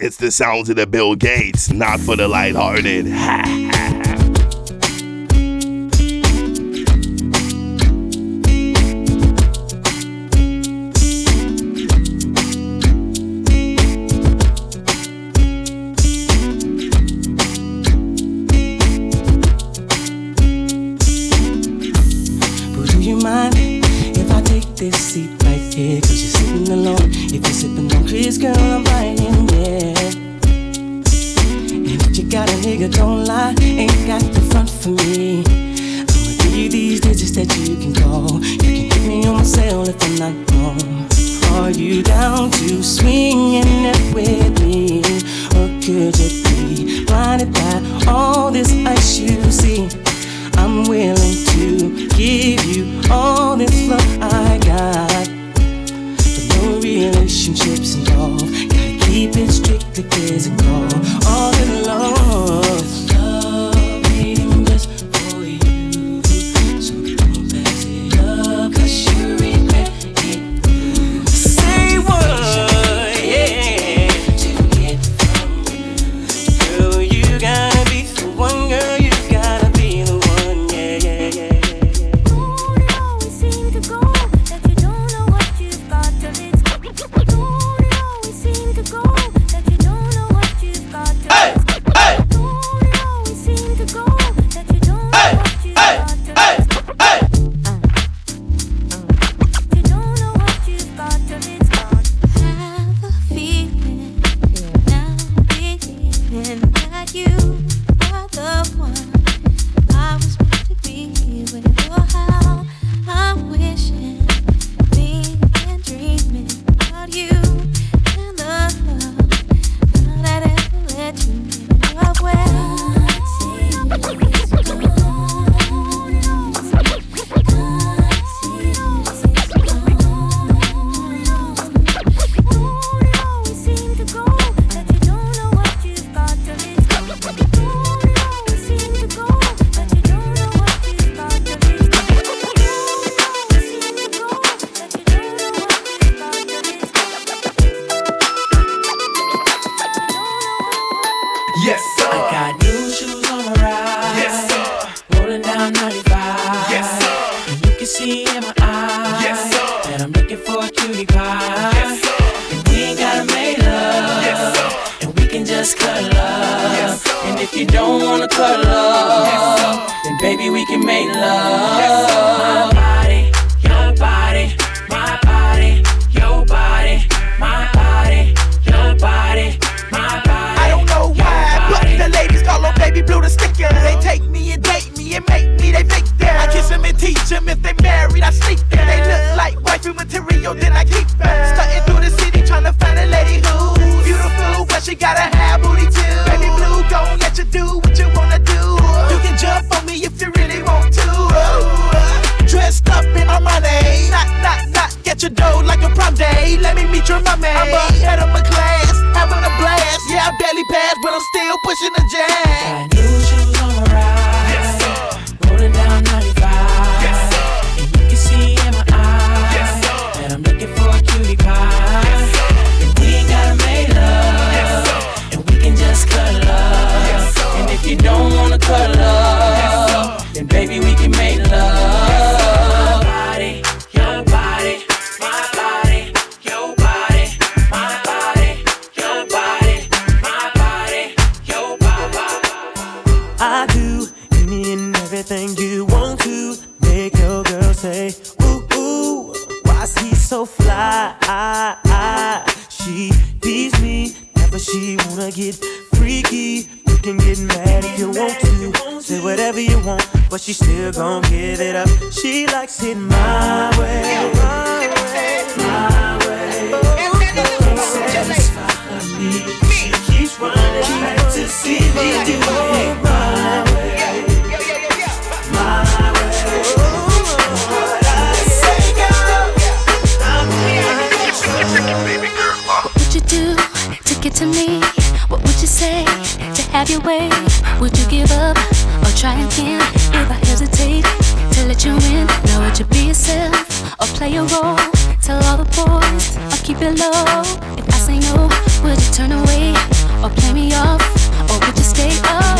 It's the sounds of the Bill Gates, not for the lighthearted. Ha I'm willing to give you all this love I got. But no relationships involved. Gotta keep it strictly physical. Yes, sir. I got new shoes on my ride. Yes, sir. Rolling down 95. Yes, sir. And you can see in my eyes yes, sir. that I'm looking for a cutie pie. Yes, sir. And we ain't gotta make love. Yes, sir. And we can just cuddle up. Yes, sir. And if you don't wanna cuddle up, yes, sir. then baby we can make love. Yes, sir. reach them if they married, I sleep If They look like wifey material, then I keep them. Stunting through the city trying to find a lady who's beautiful, but she gotta have booty too. Baby blue, gon' let you do what you wanna do. You can jump on me if you really want to. Dressed up in my money, not, not, not get your dough like a prom day. Let me meet your mommy. I'm ahead of my class, having a blast. Yeah, I barely passed, but I'm still pushing the jam. she tease me. Never she wanna get freaky. You can get mad if you want to. Say whatever you want, but she still gon' give it up. She likes it my way. My way. My way. Oh, me. She keeps running back to see me do it. to me, what would you say to have your way? Would you give up or try again if I hesitate to let you in? Now would you be yourself or play a role? Tell all the boys I'll keep it low. If I say no, would you turn away or play me off or would you stay up?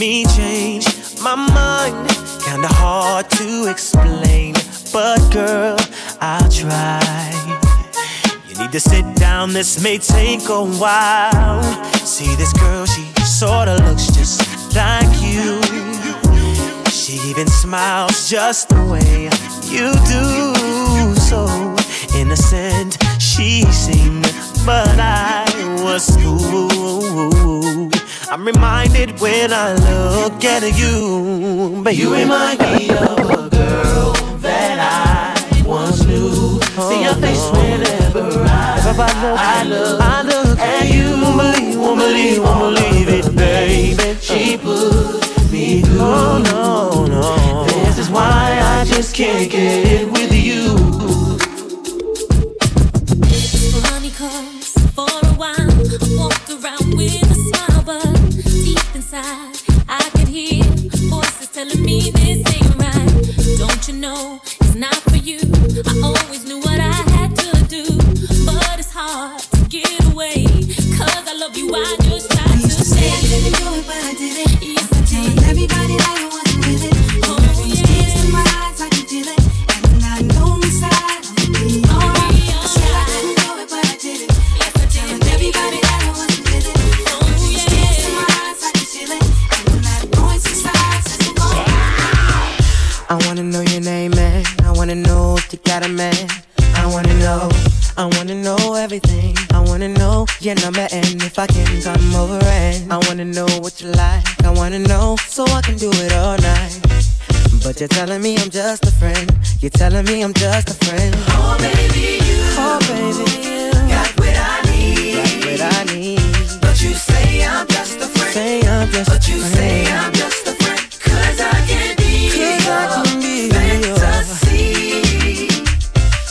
Me change my mind. Kinda hard to explain, but girl, I'll try. You need to sit down, this may take a while. See this girl, she sorta looks just like you. She even smiles just the way you do. So innocent she seemed, but I was fooled. I'm reminded when I look at you, but you remind me of a girl that I once knew. See your face uh-huh. whenever I, I look, I look at you. Won't believe, won't believe, won't believe it, baby. She put me through. Oh no, no. This is why I just can't get telling me I'm just a friend. Oh baby, you. Oh baby, you. Got what I need. Got what I need. But you say I'm just a friend. Say I'm just but a friend. you say I'm just a friend. Cause I can be Cause I can be fantasy.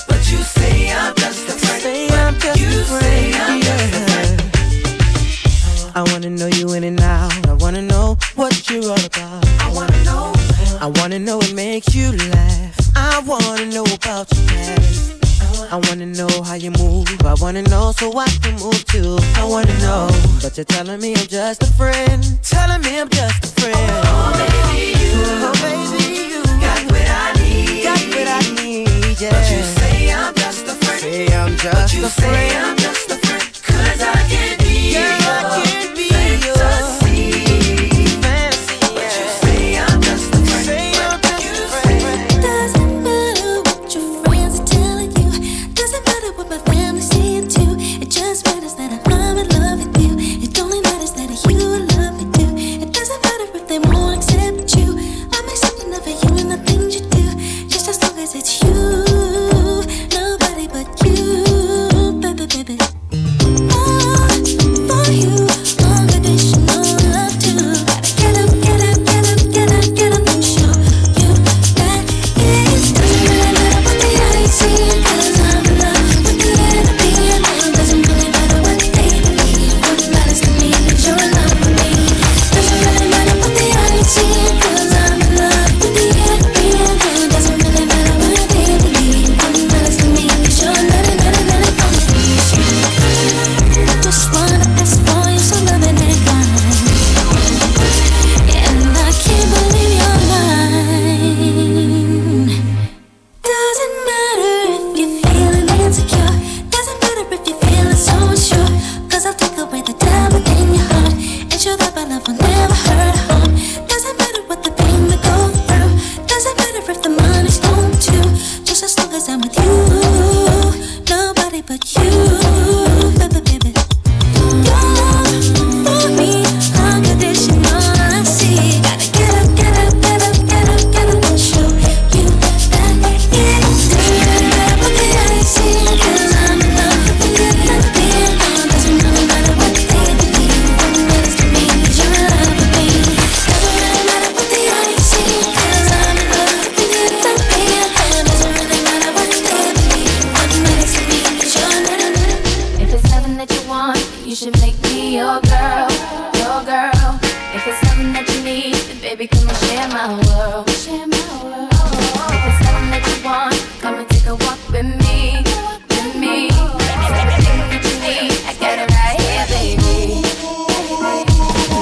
But you say I'm just a friend. Say I'm just you a friend. Say I'm just a friend. I wanna know you in and out. I wanna know what you're all about. I wanna know. I wanna know what makes you laugh. I wanna know about your past. I wanna know how you move. I wanna know so I can move too. I wanna know, but you're telling me I'm just a friend. Telling me I'm just a friend. Oh baby, you. Oh baby, you. Got what I need. Got what I need. Yeah. But you say I'm just a friend. Say I'm just but you a friend. Say I'm it's you. baby, come and share my world. Share my world. Oh, if it's something that you want, come and take a walk with me. With me. Everything that you need, I got it right here, baby.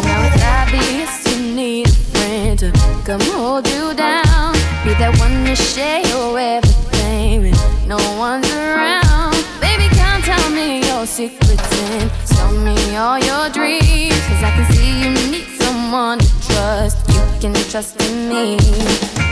Now it's obvious you need a friend to come hold you down. Be that one to share your everything when no one's around. Baby, come tell me your secrets and tell me all your dreams. Trust in me.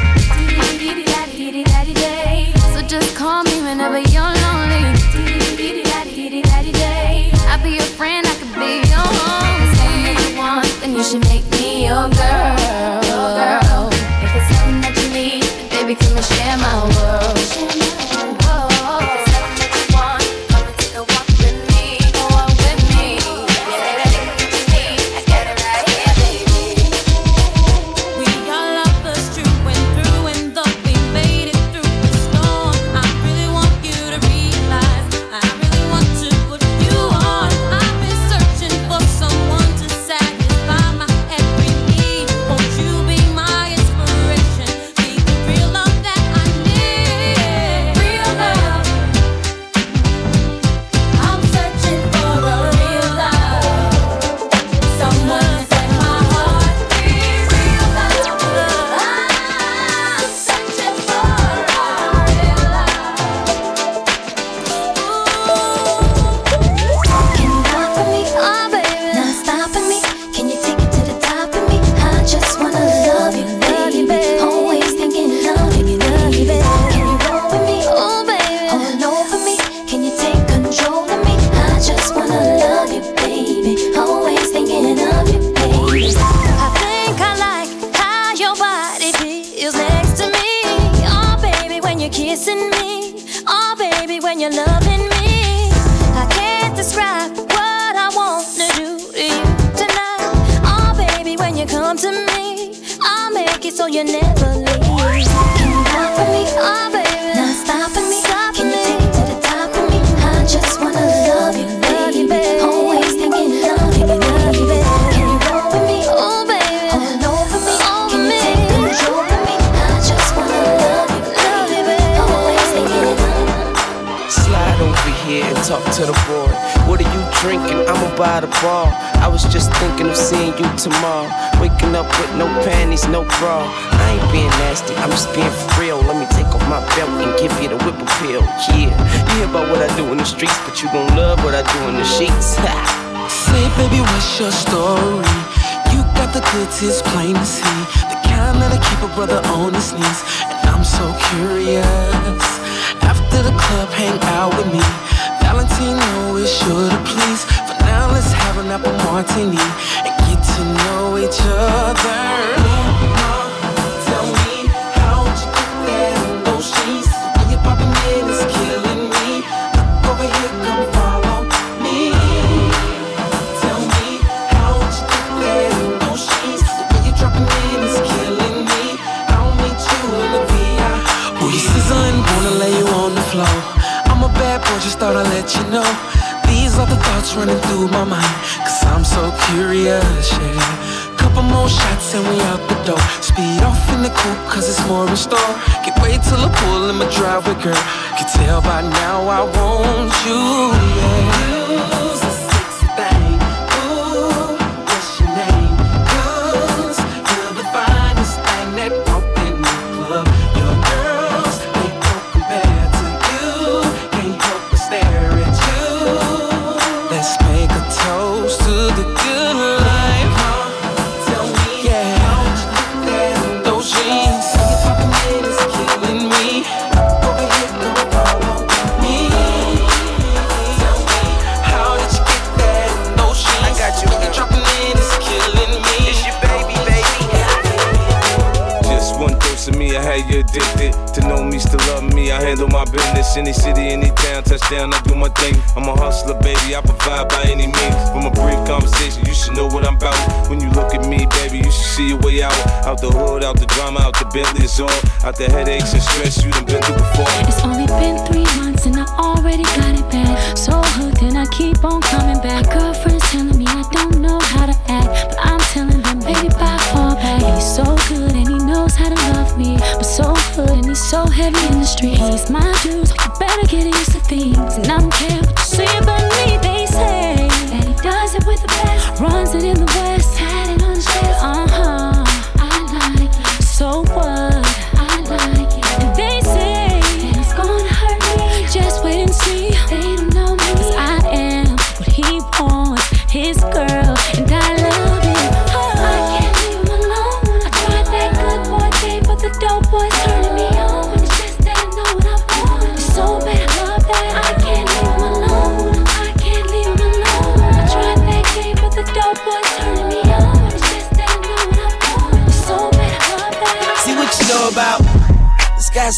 Talk to the board. What are you drinking? I'ma buy the bar. I was just thinking of seeing you tomorrow. Waking up with no panties, no bra. I ain't being nasty, I'm just being real. Let me take off my belt and give you the whip appeal. Yeah, you hear about what I do in the streets, but you gon' love what I do in the sheets. Say, baby, what's your story? You got the goods, it's plain to see. The kind that'll keep a brother on his knees. And I'm so curious. After the club, hang out with me. Valentino is sure to please. For now, let's have an apple martini and get to know each other. Let you know. These are the thoughts running through my mind. Cause I'm so curious, yeah. Couple more shots and we out the door. Speed off in the coupe, cause it's more in store. Get way till I pull in my driveway, girl. Can tell by now I want you, yeah. Any city, any town, touchdown, I do my thing. I'm a hustler, baby, I provide by any means. From a brief conversation, you should know what I'm about. When you look at me, baby, you should see your way out. Out the hood, out the drama, out the Bentley, it's all. Out the headaches and stress you done been through before. It's only been three months and I already got it bad. So hooked and I keep on coming back. Girlfriend's telling me I don't know how to he's so heavy in the streets. He's my dues, you better get used to things. And I don't care what you say about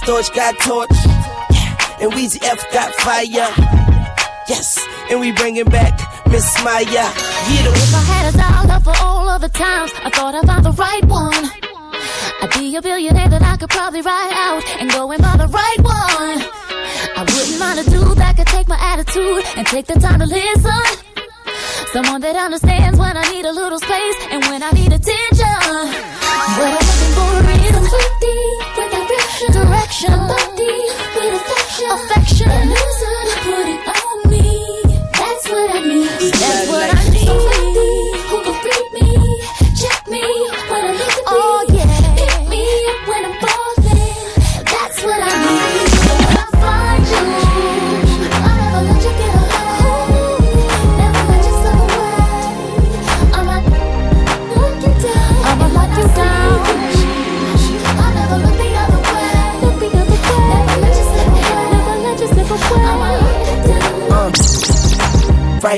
Storch got torch. Yeah. And Weezy F got fire. Yes. And we bringing back Miss Maya. Yeah. If I had a dollar for all of the times I thought I found the right one, I'd be a billionaire that I could probably ride out and go and buy the right one. I wouldn't mind a dude that could take my attitude and take the time to listen. Someone that understands when I need a little space and when I need attention. What I'm looking for is a sweetie direction, direction, a body with affection, affection. A loser to put it on me. That's what I need. That's what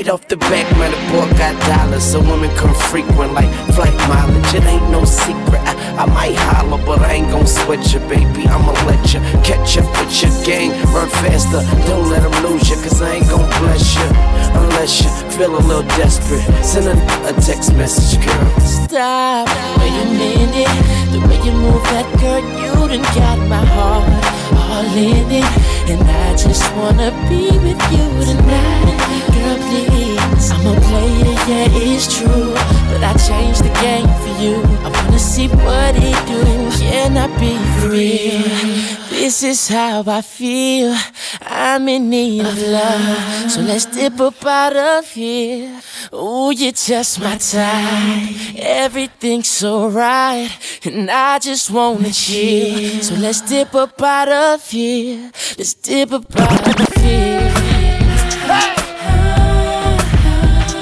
Right off the back, man, the boy got dollars. So women come frequent like flight mileage. It ain't no secret. I, I might holler, but I ain't gon' sweat you, baby. I'ma let you catch up with your gang. Run faster, don't let them lose you, cause I ain't gon' bless you. Unless you feel a little desperate. Send a, a text message, girl. Stop, wait a minute. The way you move that girl, you done got my heart all in it. And I just wanna be with you tonight. Girl, please. I'm a player, yeah, it's true. But I changed the game for you. I wanna see what it do. Can I be free? This is how I feel. I'm in need of love. So let's dip up out of here. Ooh, you're just my type. Everything's so right. And I just wanna chill. So let's dip up out of here. Let's dip up out of here.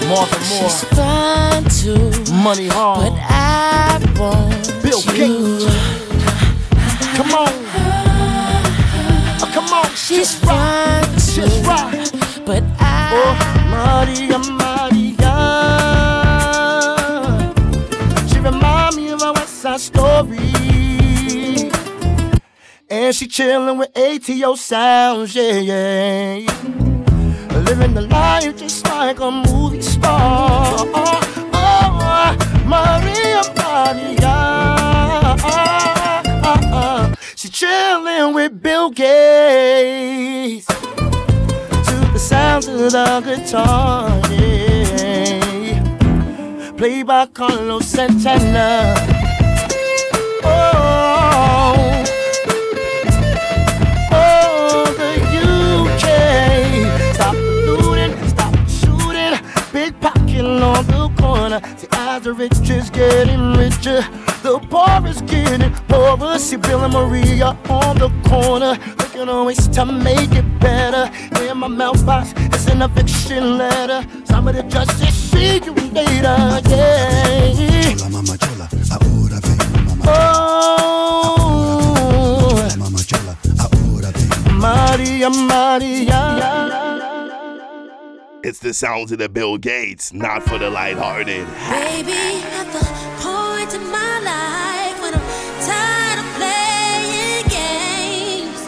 More for more. She's fine too. Money hard. But I want Bill you. Gates. Come on. Oh, come on. She's Just rock. fine Just too. rock. But Oh, I Maria, Maria. She remind me of a West Side Story. And she chillin' with ATO sounds, yeah, yeah. Living the life just like a movie the guitar, yeah. Played by Carlos Santana. Oh, the rich is getting richer, the poor is getting poorer. See, Bill and Maria on the corner. Looking always to make it better. In my mailbox, it's an eviction letter. Some of the justice see you later, yeah. Mama chola, ahora ven, mama, Oh, mama chola, ahora ven. Maria, Maria. It's the sounds of the Bill Gates, not for the lighthearted. Baby, at the point in my life when I'm tired of playing games,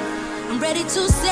I'm ready to settle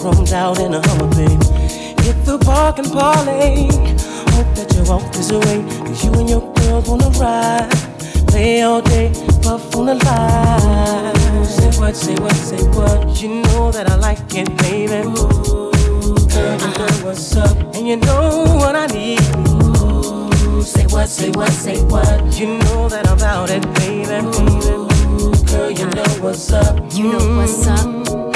crumbs out in a hummer, babe. Hit the park and parlay. Hope that you walk this away. Cause you and your girls wanna ride. Play all day, puff on the line. Ooh, say what, say what, say what. You know that I like it, baby. Ooh, girl, you know what's up. And you know what I need. Ooh, say what, say what, say what. You know that I'm about it, baby. Ooh, girl, you know what's up. You know what's up.